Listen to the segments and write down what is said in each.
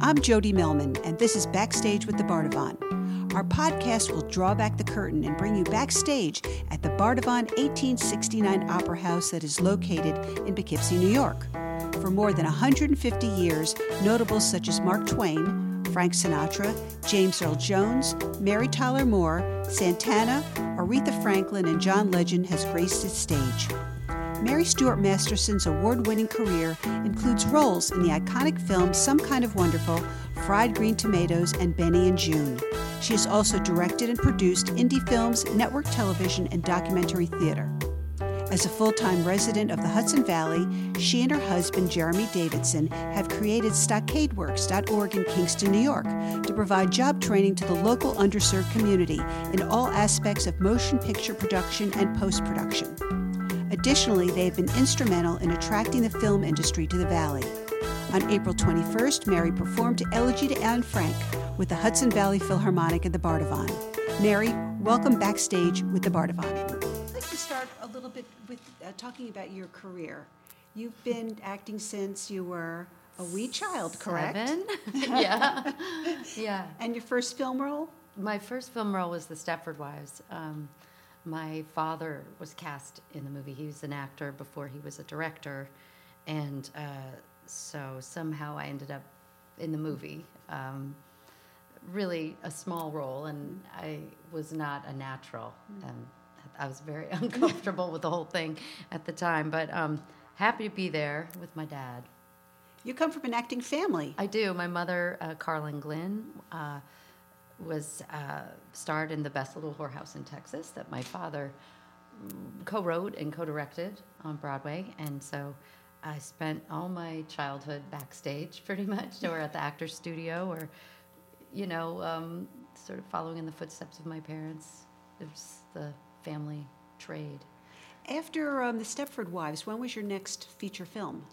I'm Jody Millman, and this is Backstage with the Bardavon. Our podcast will draw back the curtain and bring you backstage at the Bardavon 1869 Opera House that is located in Poughkeepsie, New York. For more than 150 years, notables such as Mark Twain, Frank Sinatra, James Earl Jones, Mary Tyler Moore, Santana, Aretha Franklin, and John Legend has graced its stage. Mary Stuart Masterson's award winning career includes roles in the iconic films Some Kind of Wonderful, Fried Green Tomatoes, and Benny and Joon. She has also directed and produced indie films, network television, and documentary theater. As a full time resident of the Hudson Valley, she and her husband, Jeremy Davidson, have created stockadeworks.org in Kingston, New York, to provide job training to the local underserved community in all aspects of motion picture production and post production. Additionally, they have been instrumental in attracting the film industry to the Valley. On April 21st, Mary performed Elegy to Anne Frank with the Hudson Valley Philharmonic at the Bardavon. Mary, welcome backstage with the Bardavon. I'd like to start a little bit with uh, talking about your career. You've been acting since you were a wee child, correct? Seven? yeah. yeah. And your first film role? My first film role was The Stepford Wives. Um, my father was cast in the movie. He was an actor before he was a director. And uh, so somehow I ended up in the movie. Um, really a small role, and I was not a natural. And I was very uncomfortable with the whole thing at the time, but um, happy to be there with my dad. You come from an acting family. I do. My mother, uh, Carlin Glynn, uh, was uh, starred in the best little whorehouse in Texas that my father co-wrote and co-directed on Broadway, and so I spent all my childhood backstage, pretty much, or at the actor's studio, or you know, um, sort of following in the footsteps of my parents. It was the family trade. After um, the Stepford Wives, when was your next feature film?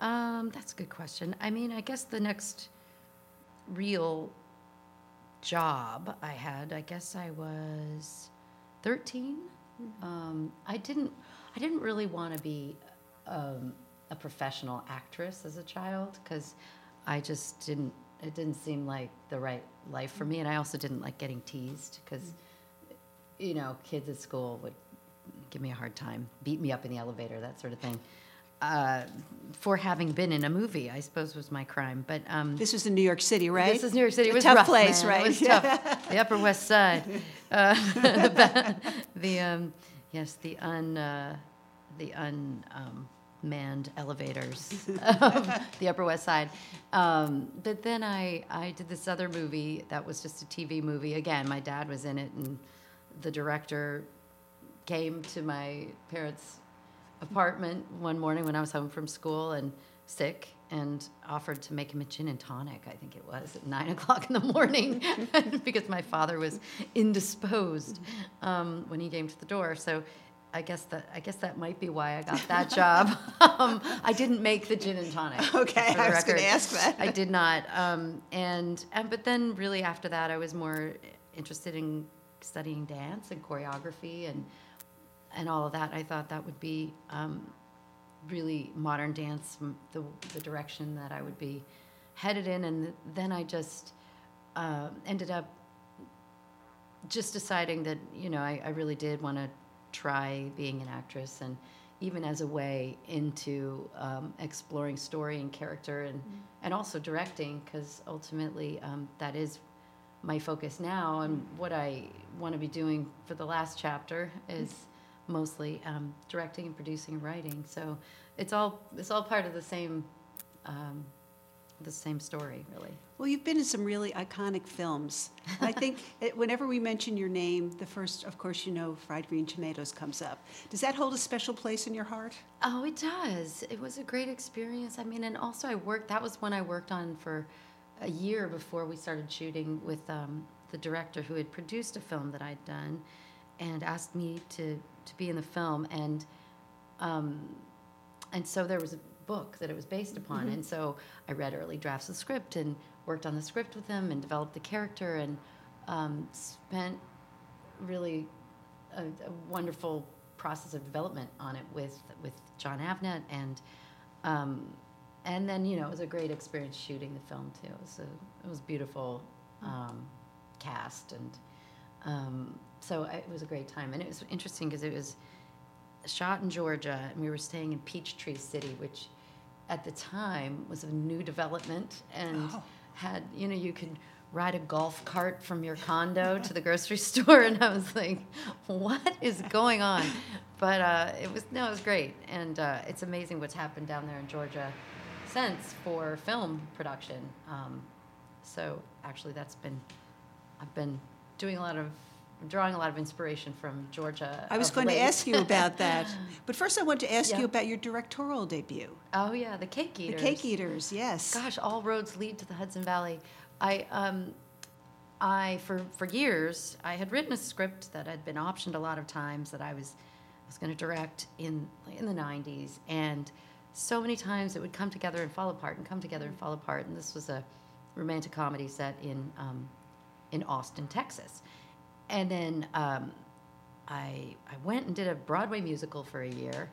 Um, that's a good question. I mean, I guess the next real job I had, I guess I was 13. Um, I didn't, I didn't really want to be um, a professional actress as a child because I just didn't. It didn't seem like the right life for me, and I also didn't like getting teased because, you know, kids at school would give me a hard time, beat me up in the elevator, that sort of thing. Uh, for having been in a movie, I suppose was my crime. But um, This was in New York City, right? this is New York City. It was A tough rough, place, man. right? It was tough. the Upper West Side. Uh, the the um, yes, the un uh, the un um, manned elevators of the Upper West Side. Um, but then I I did this other movie that was just a TV movie. Again, my dad was in it, and the director came to my parents' apartment one morning when I was home from school and sick and offered to make him a gin and tonic, I think it was, at nine o'clock in the morning because my father was indisposed um, when he came to the door. So I guess that I guess that might be why I got that job. um, I didn't make the gin and tonic. Okay, I was gonna ask that. I did not. Um, and, and but then really after that, I was more interested in studying dance and choreography and and all of that. I thought that would be um, really modern dance, the the direction that I would be headed in. And then I just uh, ended up just deciding that you know I, I really did want to try being an actress and even as a way into um, exploring story and character and and also directing because ultimately um, that is my focus now and what I want to be doing for the last chapter is mostly um, directing and producing and writing so it's all it's all part of the same um, the same story really Well, you've been in some really iconic films. I think it, whenever we mention your name, the first, of course, you know, Fried Green Tomatoes comes up. Does that hold a special place in your heart? Oh, it does. It was a great experience. I mean, and also I worked. That was when I worked on for a year before we started shooting with um, the director who had produced a film that I'd done, and asked me to to be in the film. And um, and so there was a book that it was based upon, and so I read early drafts of the script and worked on the script with him and developed the character and um, spent really a, a wonderful process of development on it with with Jon Avnet and um, and then you know it was a great experience shooting the film too. It was a, it was beautiful um, cast and um, so I, it was a great time and it was interesting because it was shot in Georgia and we were staying in Peachtree City, which at the time was a new development and Oh. had you know you could ride a golf cart from your condo to the grocery store and I was like, what is going on? But uh, it was no, it was great and uh, it's amazing what's happened down there in Georgia since for film production. Um, so actually, that's been I've been doing a lot of drawing a lot of inspiration from Georgia. I was going to ask you about that. But first, I want to ask Yeah. you about your directorial debut, Oh yeah, the cake eaters. The Cake Eaters, yes. Gosh, all roads lead to the Hudson Valley. I um, I for for years I had written a script that had been optioned a lot of times that I was was going to direct in in the '90s, and so many times it would come together and fall apart and come together and fall apart. And this was a romantic comedy set in um, in Austin, Texas, and then. Um, I, I went and did a Broadway musical for a year,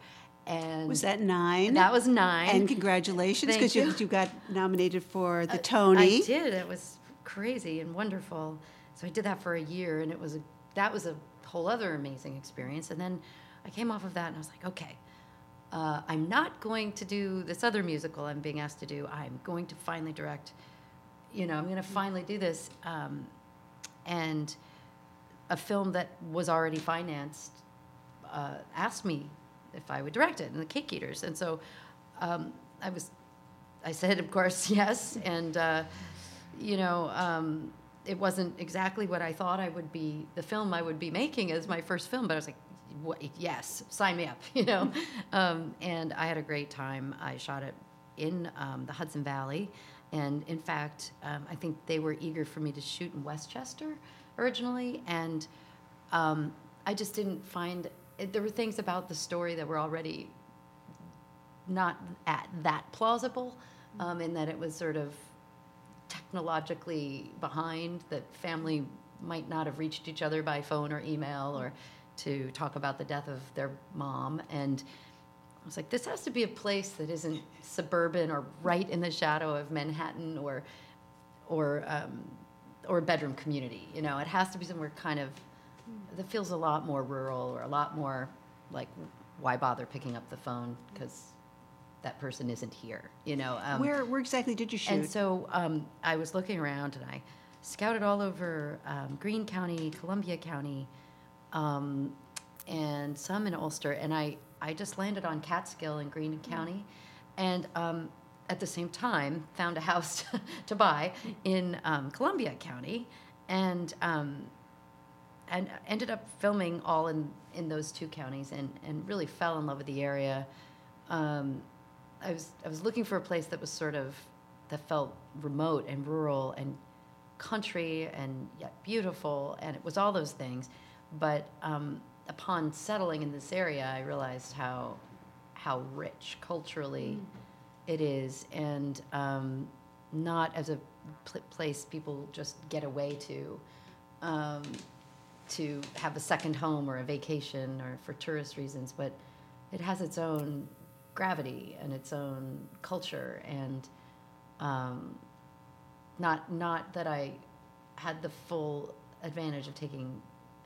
and Was that nine? that was nine. And congratulations, because you. you. you got nominated for the I- Tony. I did. It was crazy and wonderful. So I did that for a year, and it was a that was a whole other amazing experience. And then I came off of that, and I was like, okay, uh, I'm not going to do this other musical I'm being asked to do. I'm going to finally direct. You know, I'm going to finally do this, um, and a film that was already financed uh, asked me if I would direct it, and the Cake Eaters. And so um, I was, I said, of course, yes. And, uh, you know, um, it wasn't exactly what I thought I would be, the film I would be making as my first film, but I was like, yes, sign me up, you know. um, and I had a great time. I shot it in um, the Hudson Valley. And in fact, um, I think they were eager for me to shoot in Westchester originally. And um, I just didn't find, it, there were things about the story that were already not at that plausible um, in that it was sort of technologically behind that family might not have reached each other by phone or email or to talk about the death of their mom and I was like, this has to be a place that isn't suburban or right in the shadow of Manhattan or, or, um, or a bedroom community. You know, it has to be somewhere kind of that feels a lot more rural or a lot more like, why bother picking up the phone because that person isn't here. You know, um, where, where exactly did you shoot? and so um, I was looking around and I scouted all over um, Greene County, Columbia County, um, and some in Ulster. And I, I just landed on Catskill in Greene County. And um, at the same time, found a house to buy in um, Columbia County. And, um, and ended up filming all in, in those two counties and, and really fell in love with the area. Um, I was I was looking for a place that was sort of that felt remote and rural and country and yet beautiful, and it was all those things. But um, upon settling in this area, I realized how how rich culturally it is, and um, not as a pl- place people just get away to. Um, to have a second home or a vacation or for tourist reasons, but it has its own gravity and its own culture and um, not not that I had the full advantage of taking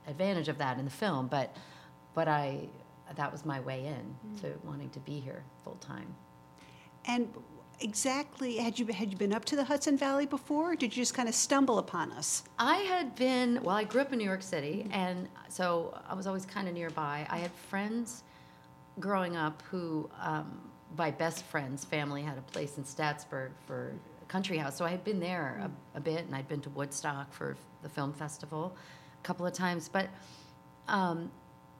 advantage of that in the film, but but I that was my way in mm. to wanting to be here full time. and exactly, had you, had you been up to the Hudson Valley before? Or did you just kind of stumble upon us? I had been, well, I grew up in New York City, mm-hmm. and so I was always kind of nearby. I had friends growing up who, um, my best friend's family had a place in Staatsburg for a country house. So I had been there a, mm. a bit, and I'd been to Woodstock for the film festival a couple of times. But um,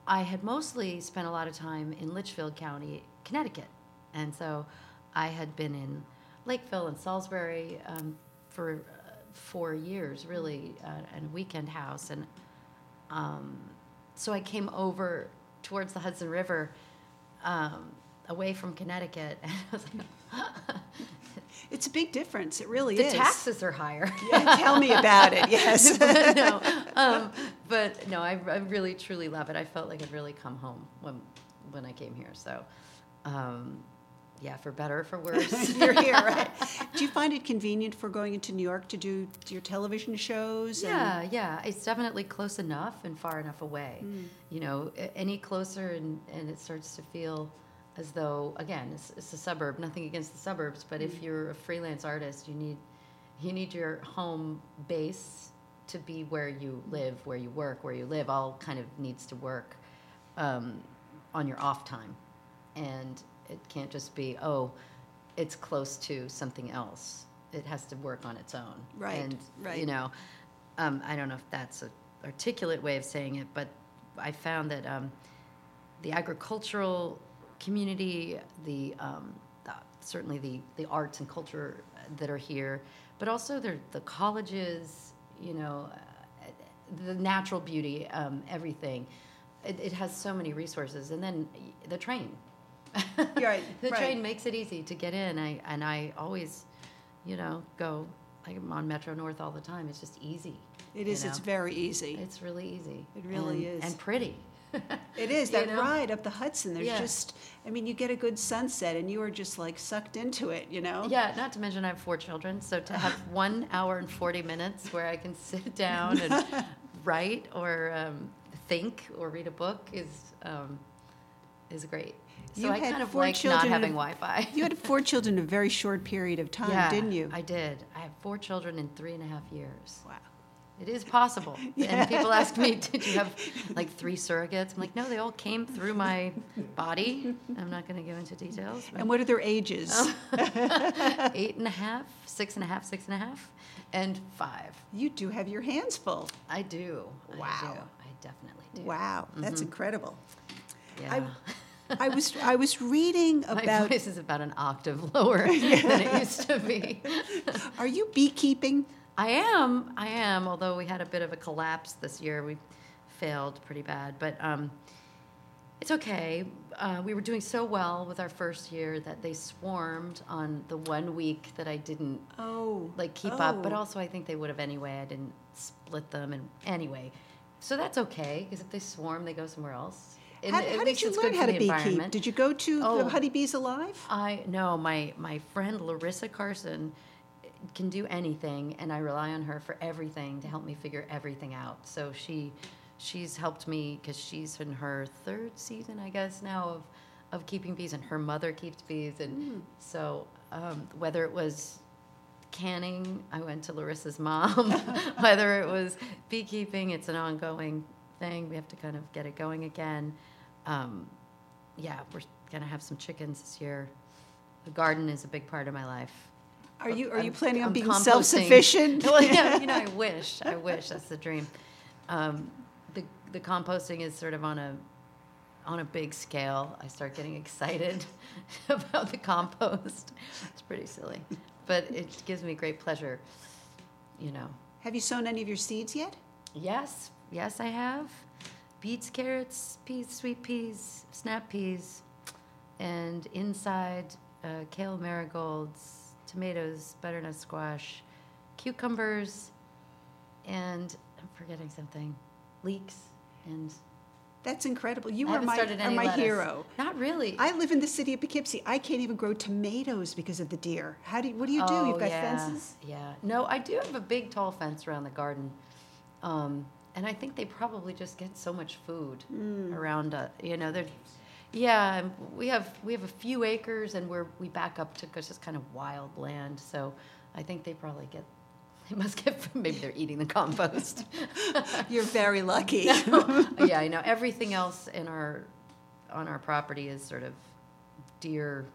I had mostly spent a lot of time in Litchfield County, Connecticut. And so I had been in Lakeville and Salisbury um, for uh, four years, really, uh, a weekend house. And um, so I came over towards the Hudson River, um, away from Connecticut. And I was like, It's a big difference. It really the is. The taxes are higher. Yeah, tell me about it. Yes. but no, um, but no, I, I really truly love it. I felt like I'd really come home when when I came here. So, um, yeah, for better or for worse. You're here, right? Do you find it convenient for going into New York to do your television shows? and- Yeah, yeah, it's definitely close enough and far enough away. Mm. You know, any closer and, and it starts to feel as though, again, it's, it's a suburb. Nothing against the suburbs, but Mm. if you're a freelance artist, you need you need your home base to be where you live, where you work, where you live. All kind of needs to work um, on your off time, and it can't just be oh, it's close to something else. It has to work on its own. Right, And right. you know, um, I don't know if that's an articulate way of saying it, but I found that um, the agricultural community, the, um, the certainly the, the arts and culture that are here, but also the, the colleges, you know, uh, the natural beauty, um, everything. It, it has so many resources, and then the train. Right, the right. train makes it easy to get in. I and I always, you know, go. I'm on Metro North all the time. It's just easy. It is. is, it's very easy. It's really easy. It really and, is. and pretty. It is, that know? ride up the Hudson, there's Yeah. just, I mean, you get a good sunset and you are just like sucked into it, you know? Yeah, not to mention I have four children, so to have one hour and forty minutes where I can sit down and write or um, think or read a book is um, is great. So You I had kind of like not having Wi-Fi. You had four children in a very short period of time, yeah, didn't you? I did. I have four children in three and a half years. Wow. It is possible. And people ask me, did you have like three surrogates? I'm like, no, they all came through my body. I'm not going to go into details. And what are their ages? Oh. eight and a half, six and a half, six and a half, and five. You do have your hands full. I do. I Wow. do. I definitely do. Wow, that's Mm-hmm. incredible. Yeah. I was I was reading about My voice is about an octave lower than it used to be. Are you beekeeping? I am. I am. Although we had a bit of a collapse this year, we failed pretty bad. But um, it's okay. Uh, we were doing so well with our first year that they swarmed on the one week that I didn't Oh, like keep up. But oh. also, I think they would have anyway. I didn't split them, and anyway, so that's okay because if they swarm, they go somewhere else. How, how did you learn how to beekeep? Did you go to Oh. the Honeybees Alive? I no, my my friend Larissa Carson can do anything, and I rely on her for everything to help me figure everything out. So she she's helped me because she's in her third season, I guess now of of keeping bees, and her mother keeps bees, and so um, whether it was canning, I went to Larissa's mom. whether it was beekeeping, it's an ongoing thing. We have to kind of get it going again. Um, yeah, we're gonna have some chickens this year. The garden is a big part of my life. Are you are you I'm- planning on I'm being self-sufficient? well, yeah, you know, I wish, I wish that's the dream. Um, the the composting is sort of on a on a big scale. I start getting excited about the compost. It's pretty silly, but it gives me great pleasure. You know. Have you sown any of your seeds yet? Yes, yes, I have. Beets, carrots, peas, sweet peas, snap peas, and inside uh, kale marigolds, tomatoes, butternut squash, cucumbers, and I'm forgetting something, leeks, and That's incredible. You are my are my lettuce. hero. Not really. I live in the city of Poughkeepsie. I can't even grow tomatoes because of the deer. How do you, what do you do? Oh, You've got yeah, fences? Yeah. No, I do have a big tall fence around the garden. Um, and I think they probably just get so much food Mm. around uh, you know, they're yeah, we have we have a few acres and we're we back up to cuz it's kind of wild land. So I think they probably get they must get maybe they're eating the compost. You're very lucky. yeah, I know. Everything else in our on our property is sort of deer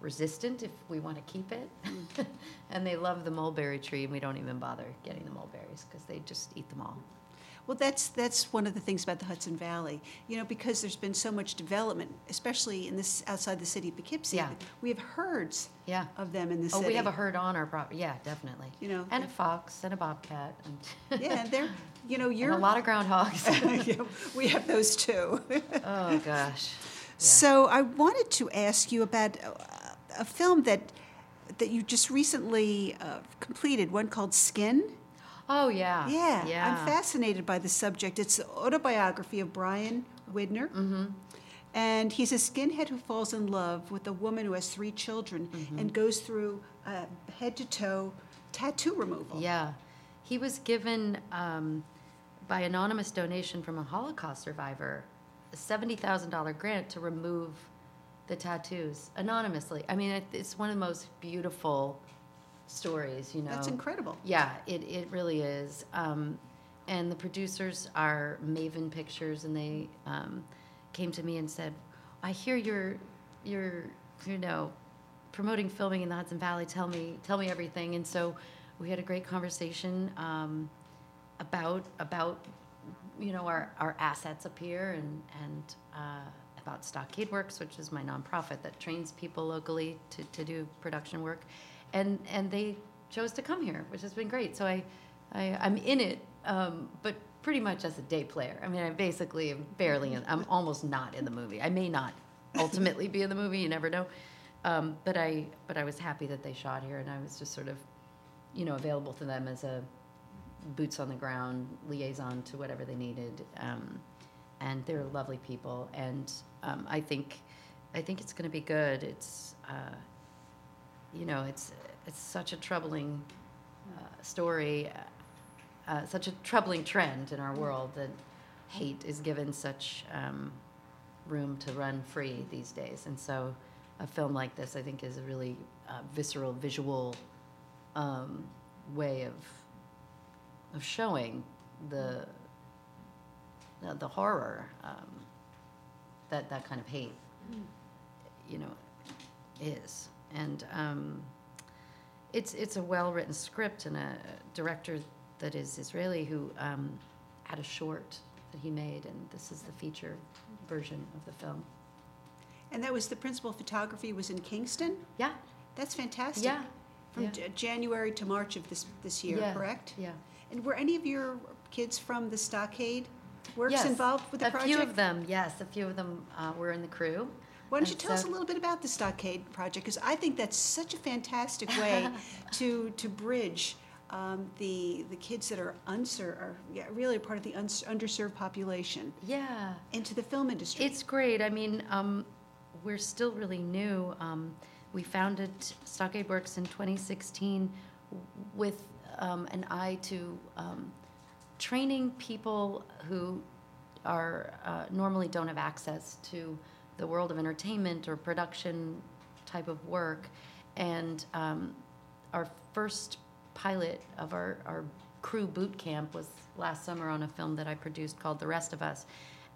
resistant if we want to keep it. Mm. and they love the mulberry tree, and we don't even bother getting the mulberries because they just eat them all. Well, that's that's one of the things about the Hudson Valley. You know, because there's been so much development, especially in this outside the city of Poughkeepsie. Yeah. We have herds Yeah. of them in the Oh, city. Oh, we have a herd on our property. Yeah, definitely. You know, and a fox and a bobcat and, Yeah, and they're you know you're a lot of groundhogs. Yeah, we have those too. oh gosh. So I wanted to ask you about uh, a film that that you just recently uh, completed, one called Skin. Oh yeah. Yeah, Yeah. I'm fascinated by the subject. It's the autobiography of Bryon Widner. Mm-hmm. And he's a skinhead who falls in love with a woman who has three children Mm-hmm. and goes through uh, head to toe tattoo removal. Yeah. He was given, um, by anonymous donation from a Holocaust survivor, a $70,000 grant to remove the tattoos anonymously. I mean, it's one of the most beautiful stories, you know. That's incredible. Yeah, it, it really is. Um, and the producers are Maven Pictures, and they um, came to me and said, "I hear you're, you're, you know, promoting filming in the Hudson Valley. Tell me, tell me everything." And so we had a great conversation um, about about you know our, our assets up here and and uh, about Stockade Works, which is my nonprofit that trains people locally to, to do production work, and and they chose to come here, which has been great. So I, I I'm in it, um, but pretty much as a day player. I mean, I basically am barely. In, I'm almost not in the movie. I may not ultimately be in the movie. You never know. Um, but I but I was happy that they shot here, and I was just sort of, you know, available to them as a boots on the ground liaison to whatever they needed. Um, and they're lovely people, and um, I think I think it's going to be good. It's uh, you know it's it's such a troubling uh, story, uh, such a troubling trend in our world that hate is given such um, room to run free these days, and so a film like this I think is a really uh, visceral, visual um, way of of showing the the, the horror um, that that kind of hate, you know, is. And um, it's it's a well written script and a director that is Israeli who um, had a short that he made, and this is the feature version of the film. And that was the principal photography was in Kingston. Yeah, That's fantastic. yeah, From yeah. J- January to March of this this year, Yeah, correct? yeah. And were any of your kids from the Stockade Works Yes, involved with the a project? A few of them, yes, a few of them uh, were in the crew. Why don't you tell us a little bit about the Stockade project? Because I think that's such a fantastic way to to bridge um, the the kids that are unser are yeah, really part of the uns- underserved population Yeah, into the film industry. It's great. I mean, um, we're still really new. Um, we founded Stockade Works in 2016 with um, an eye to um, training people who are uh, normally don't have access to the world of entertainment or production type of work. And um, our first pilot of our, our crew boot camp was last summer on a film that I produced called The Rest of Us.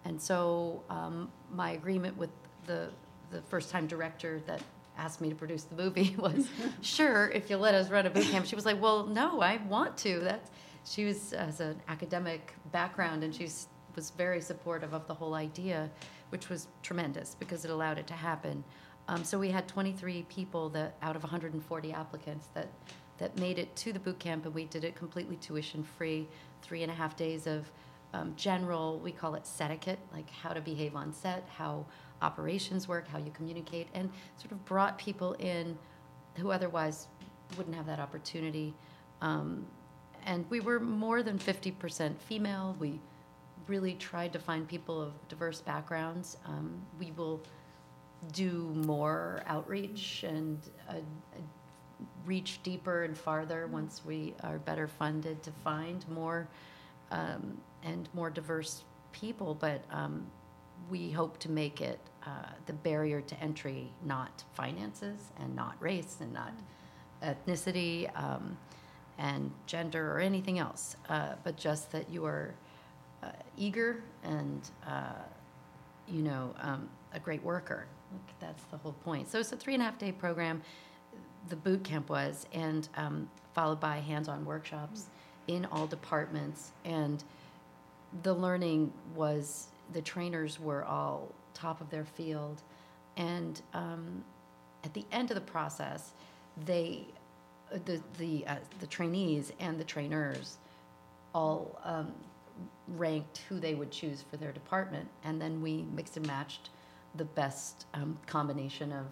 And so um, my agreement with the, the first time director that asked me to produce the movie was, sure, if you let us run a boot camp. She was like, well, no, I want to. That's, she was has an academic background and she's was very supportive of the whole idea, which was tremendous because it allowed it to happen. Um, so we had 23 people that out of 140 applicants that that made it to the boot camp, and we did it completely tuition free. Three and a half days of um, general, we call it etiquette, like how to behave on set, how operations work, how you communicate, and sort of brought people in who otherwise wouldn't have that opportunity. Um, and we were more than 50% female. We really tried to find people of diverse backgrounds. Um, we will do more outreach and uh, reach deeper and farther once we are better funded to find more um, and more diverse people. But um, we hope to make it uh, the barrier to entry, not finances and not race and not ethnicity um, and gender or anything else, uh, but just that you are uh, eager and uh, you know um, a great worker. Like, that's the whole point. So it's a three and a half day program. The boot camp was, and um, followed by hands-on workshops in all departments. And the learning was the trainers were all top of their field, and um, at the end of the process, they the the uh, the trainees and the trainers all um, ranked who they would choose for their department, and then we mixed and matched the best um, combination of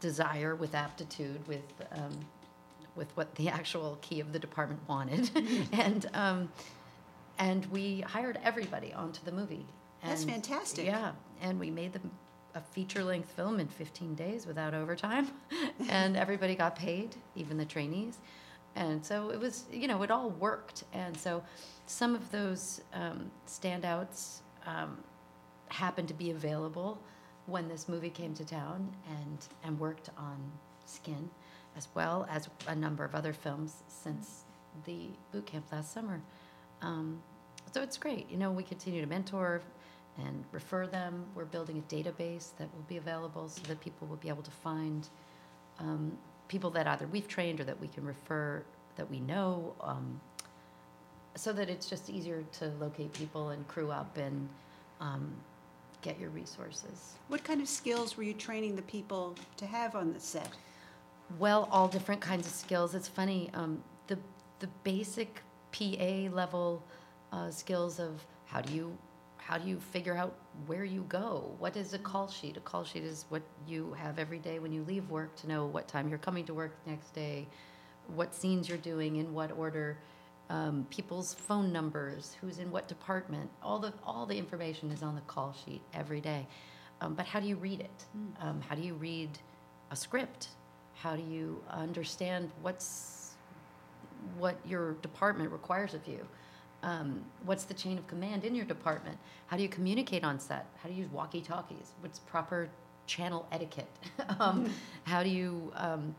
desire with aptitude with um, with what the actual key of the department wanted, and um, and we hired everybody onto the movie. That's fantastic. Yeah, and we made them a feature length film in 15 days without overtime, and everybody got paid, even the trainees. And so it was, you know, it all worked. And so some of those um, standouts um, happened to be available when this movie came to town and, and worked on Skin, as well as a number of other films since the boot camp last summer. Um, so it's great. You know, we continue to mentor and refer them. We're building a database that will be available so that people will be able to find um, people that either we've trained or that we can refer that we know, um, so that it's just easier to locate people and crew up and um, get your resources. What kind of skills were you training the people to have on the set? Well, all different kinds of skills. It's funny. Um, the the basic PA level uh, skills of how do you how do you figure out where you go? What is a call sheet? A call sheet is what you have every day when you leave work to know what time you're coming to work the next day, what scenes you're doing, in what order, um, people's phone numbers, who's in what department. All the all the information is on the call sheet every day. Um, but how do you read it? Um, how do you read a script? How do you understand what's what your department requires of you? Um, what's the chain of command in your department? How do you communicate on set? How do you use walkie talkies? What's proper channel etiquette? um, how do you um,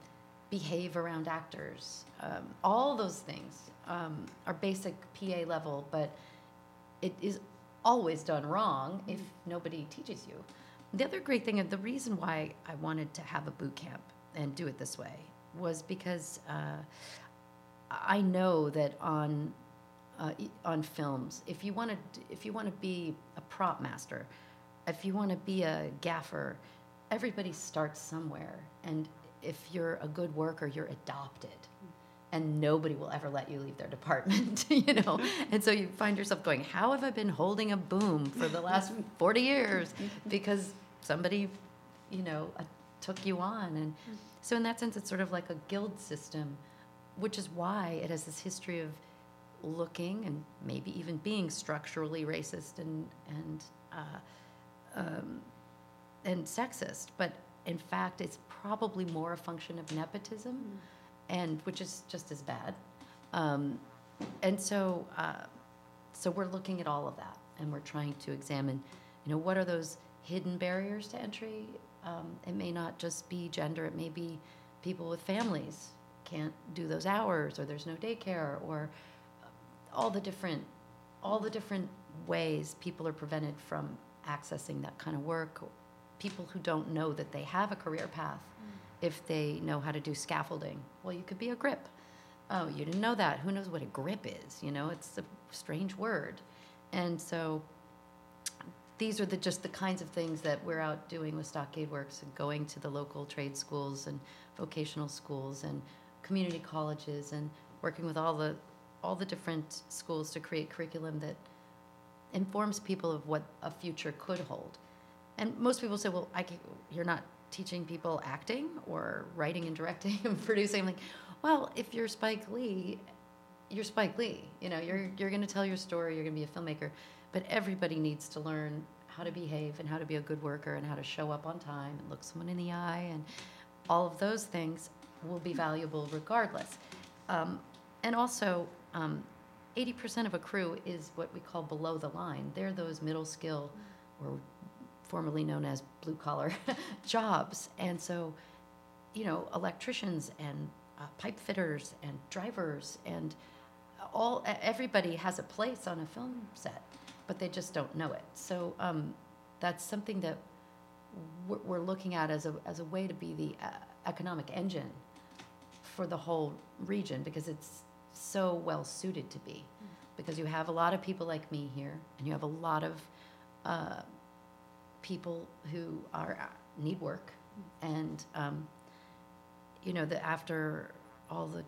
behave around actors? Um, all those things um, are basic PA level, but it is always done wrong if nobody teaches you. The other great thing, and the reason why I wanted to have a boot camp and do it this way was because uh, I know that on uh, on films, if you want to if you want to be a prop master, if you want to be a gaffer, everybody starts somewhere, and if you're a good worker, you're adopted. And nobody will ever let you leave their department, you know. And so you find yourself going, "How have I been holding a boom for the last forty years?" Because somebody, you know, uh, took you on, and so in that sense, it's sort of like a guild system, which is why it has this history of looking and maybe even being structurally racist and and uh, um, and sexist, but in fact, it's probably more a function of nepotism, and which is just as bad. Um, and so, uh, so we're looking at all of that, and we're trying to examine, you know, what are those hidden barriers to entry? Um, it may not just be gender; it may be people with families can't do those hours, or there's no daycare, or all the different all the different ways people are prevented from accessing that kind of work. People who don't know that they have a career path mm. if they know how to do scaffolding well you could be a grip. Oh you didn't know that. Who knows what a grip is you know? It's a strange word. And so these are the just the kinds of things that we're out doing with Stockade Works and going to the local trade schools and vocational schools and community colleges and working with all the all the different schools to create curriculum that informs people of what a future could hold. And most people say, well, I can, you're not teaching people acting or writing and directing and producing. I'm like, well, if you're Spike Lee, you're Spike Lee. You know, you're, you're going to tell your story, you're going to be a filmmaker. But everybody needs to learn how to behave and how to be a good worker and how to show up on time and look someone in the eye. And all of those things will be valuable regardless. Um, and also, um, 80% of a crew is what we call below the line. They're those middle skill, or formerly known as blue collar jobs. And so, you know, electricians and uh, pipe fitters and drivers and all everybody has a place on a film set, but they just don't know it. So um, that's something that we're, we're looking at as a as a way to be the uh, economic engine for the whole region because it's so well suited to be. Because you have a lot of people like me here and you have a lot of uh, people who are uh, need work. And um, you know that after all the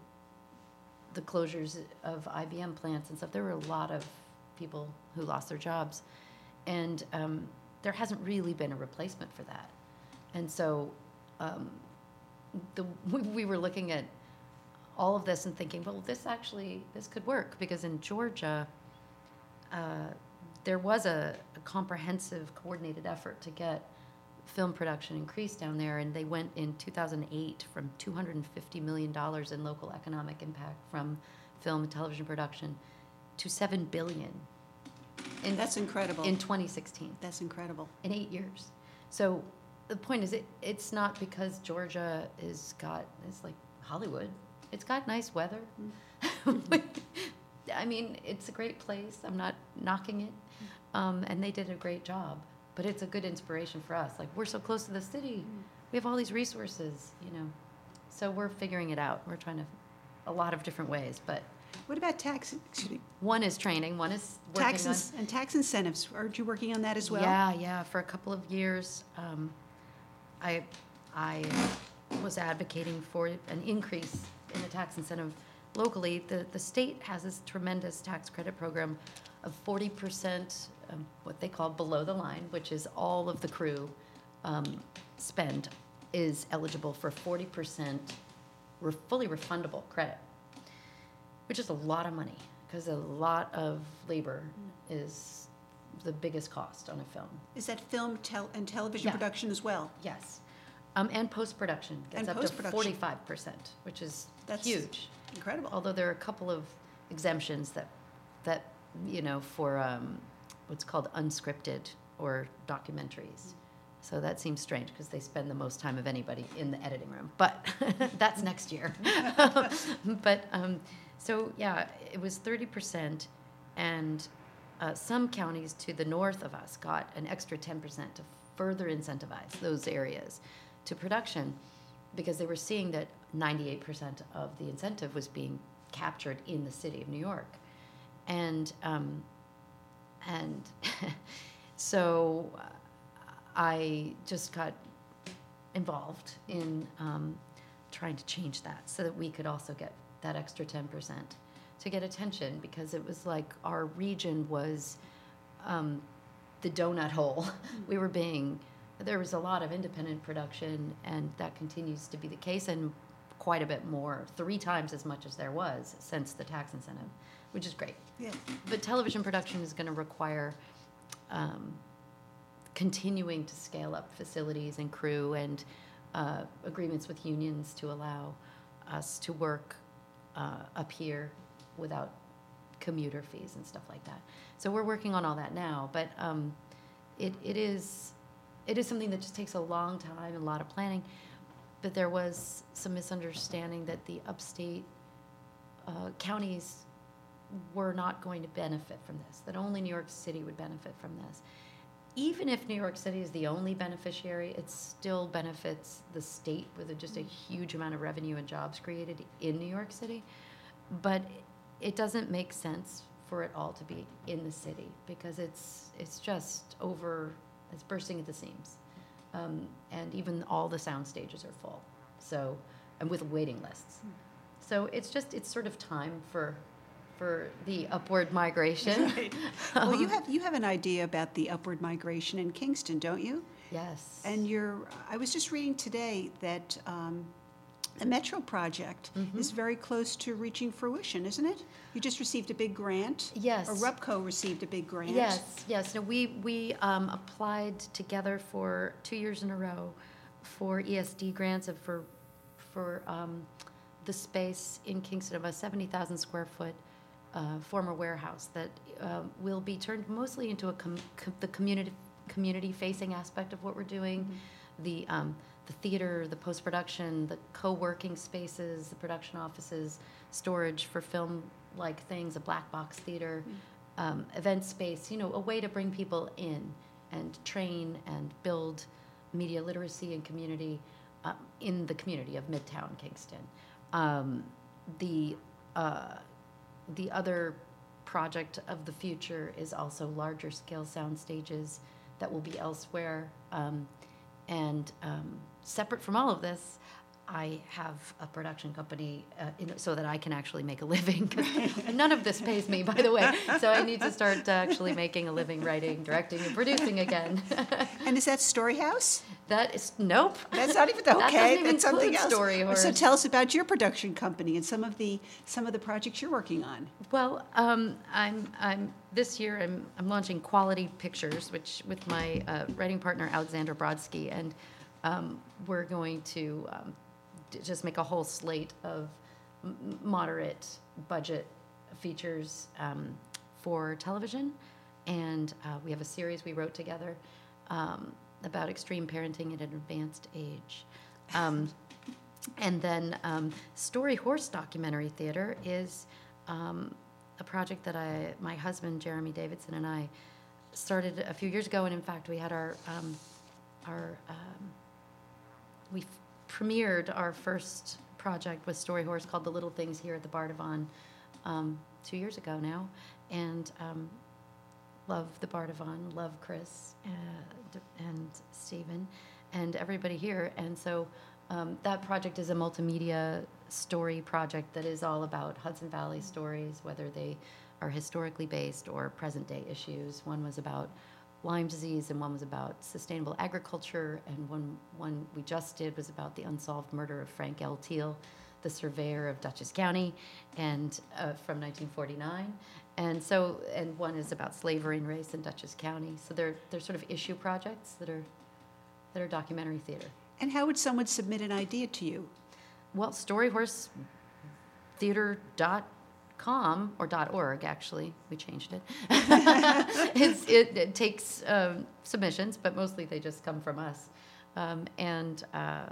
the closures of IBM plants and stuff there were a lot of people who lost their jobs. And um, there hasn't really been a replacement for that. And so um, the we, we were looking at all of this and thinking, well, this actually this could work because in Georgia, uh, there was a, a comprehensive, coordinated effort to get film production increased down there, and they went in 2008 from 250 million dollars in local economic impact from film and television production to seven billion in That's incredible. in 2016 That's incredible. in eight years. So the point is, it it's not because Georgia is got it's like Hollywood. It's got nice weather. I mean, it's a great place. I'm not knocking it, um, and they did a great job. But it's a good inspiration for us. Like we're so close to the city, we have all these resources, you know. So we're figuring it out. We're trying to, a lot of different ways. But What about tax, one is training. One is working on taxes and tax incentives? Aren't you working on that as well? Yeah, yeah. For a couple of years, um, I I was advocating for an increase in the tax incentive locally. The the state has this tremendous tax credit program of forty percent, um, what they call below the line, which is all of the crew um, spend is eligible for forty percent re- fully refundable credit which is a lot of money because a lot of labor is the biggest cost on a film. Is that film tel- and television Yeah. production as well? Yes. Um, and post production gets And up to post-production. 45%, which is That's huge. Incredible. Although there are a couple of exemptions that, that you know, for um, what's called unscripted or documentaries. So that seems strange because they spend the most time of anybody in the editing room. But that's next year. but um, so yeah, it was 30%, and uh, some counties to the north of us got an extra 10% to further incentivize those areas to production because they were seeing that 98% of the incentive was being captured in the city of New York. And, um, and so uh, I just got involved in um, trying to change that so that we could also get that extra 10% to get attention because it was like our region was um, the donut hole. we were being, there was a lot of independent production, and that continues to be the case, and quite a bit more, three times as much as there was since the tax incentive, which is great. Yeah. But television production is going to require um, continuing to scale up facilities and crew and uh, agreements with unions to allow us to work uh, up here without commuter fees and stuff like that. So we're working on all that now, but um, it, it is it is something that just takes a long time and a lot of planning. But there was some misunderstanding that the upstate uh, counties were not going to benefit from this, that only New York City would benefit from this. Even if New York City is the only beneficiary, it still benefits the state with just a huge amount of revenue and jobs created in New York City. But it doesn't make sense for it all to be in the city because it's it's just over it's bursting at the seams. Um, and even all the sound stages are full. So and with waiting lists. So it's just it's sort of time for for the upward migration. Right. Well, you have, you have an idea about the upward migration in Kingston, don't you? yes. And you're, I was just reading today that um, the Metro project Mm-hmm. is very close to reaching fruition, isn't it? You just received a big grant. Yes. Or RUPCO received a big grant. Yes, yes. No, we we um, applied together for two years in a row for ESD grants and for for um, the space in Kingston of a seventy thousand square foot uh, former warehouse that uh, will be turned mostly into a com- com- the community community facing aspect of what we're doing, the um, the theater, the post production, the co working spaces, the production offices, storage for film like things, a black box theater, um, event space. You know, a way to bring people in and train and build media literacy and community uh, in the community of Midtown Kingston. Um, the uh, the other project of the future is also larger scale sound stages that will be elsewhere. Um, and um, separate from all of this, I have a production company uh, in, so that I can actually make a living. none of this pays me, by the way. So I need to start uh, actually making a living writing, directing, and producing again. And is that Storyhouse? That is nope. That's not even okay. That doesn't That's something else. Story So tell us about your production company and some of the some of the projects you're working on. Well, um, I'm, I'm this year I'm, I'm launching Quality Pictures, which with my uh, writing partner Alexander Brodsky, and um, we're going to um, d- just make a whole slate of m- moderate budget features um, for television, and uh, we have a series we wrote together um, about extreme parenting at an advanced age. Um, and then um, Story Horse Documentary Theater is a project that I, my husband Jeremy Davidson and I started a few years ago, and in fact we had our our um, we premiered our first project with Story Horse called The Little Things here at the Bardavon um, two years ago now, and um, love the Bardavon, love Chris uh, and Stephen, and everybody here. And so um, that project is a multimedia story project that is all about Hudson Valley stories, whether they are historically based or present day issues. One was about Lyme disease, and one was about sustainable agriculture, and one one we just did was about the unsolved murder of Frank L. Teal, the surveyor of Dutchess County, and uh, from 1949. And so, and one is about slavery and race in Dutchess County. So they're they're sort of issue projects that are that are documentary theater. And how would someone submit an idea to you? Well, storyhorsetheater.com or .org actually, we changed it. it's, it, it takes um, submissions, but mostly they just come from us. Um, and uh,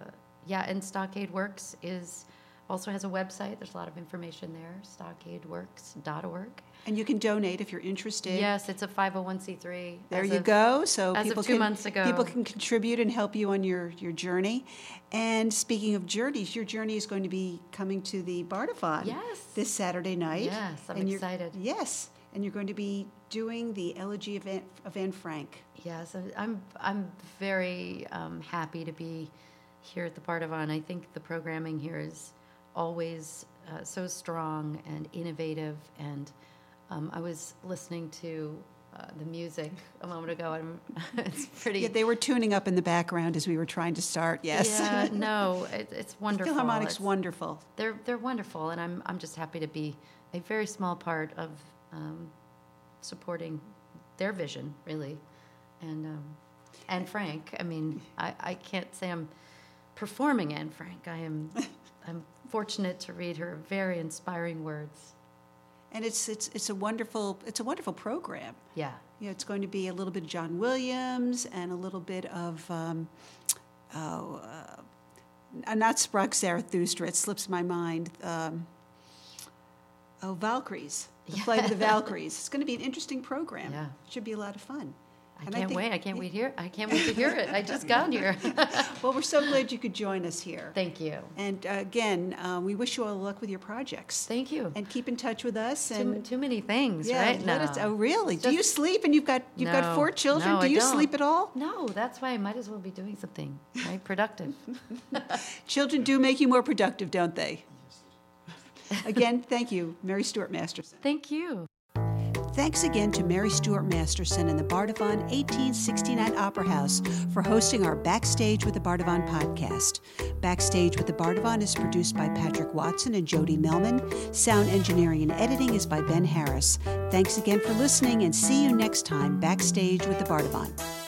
yeah, and Stockade Works is also has a website. There's a lot of information there. StockadeWorks.org. And you can donate if you're interested. Yes, it's a 501c3. There you of- go. So as of people two can months ago. people can contribute and help you on your your journey. And speaking of journeys, your journey is going to be coming to the Bardavon Yes. this Saturday night. Yes, I'm And excited. Yes, and you're going to be doing the elegy of Anne, of Anne Frank. Yes, I'm, I'm very um, happy to be here at the Bardavon. I think the programming here is always uh, so strong and innovative. And um, I was listening to uh, the music a moment ago, and it's pretty. Yeah, they were tuning up in the background as we were trying to start. Yes. Yeah, no, it, it's wonderful. Philharmonic's It's- wonderful. They're they're wonderful, and I'm I'm just happy to be a very small part of um, supporting their vision, really, and um, Anne Frank. I mean, I, I can't say I'm performing Anne Frank. I am I'm fortunate to read her very inspiring words. And it's it's it's a wonderful it's a wonderful program. Yeah, You know, it's going to be a little bit of John Williams and a little bit of, um, oh, uh, not Sprach Zarathustra, it slips my mind. Um, oh, Valkyries, the Flight of the Valkyries. It's going to be an interesting program. Yeah. Should be a lot of fun. I And can't think- wait. I can't wait here. I can't wait to hear it. I just got here. Well, we're so glad you could join us here. Thank you. And uh, again, uh, we wish you all luck with your projects. Thank you. And keep in touch with us. too, And too many things, yeah, right? let us, No. oh, really? It's Do you sleep? And you've got you've got four children. No, Do I you don't. sleep at all? No, that's why I might as well be doing something right productive. Children do make you more productive, don't they? Again, thank you, Mary Stuart Masterson. Thank you. Thanks again to Mary Stuart Masterson and the Bardavon 1869 Opera House for hosting our Backstage with the Bardavon podcast. Backstage with the Bardavon is produced by Patrick Watson and Jody Melman. Sound engineering and editing is by Ben Harris. Thanks again for listening and see you next time backstage with the Bardavon.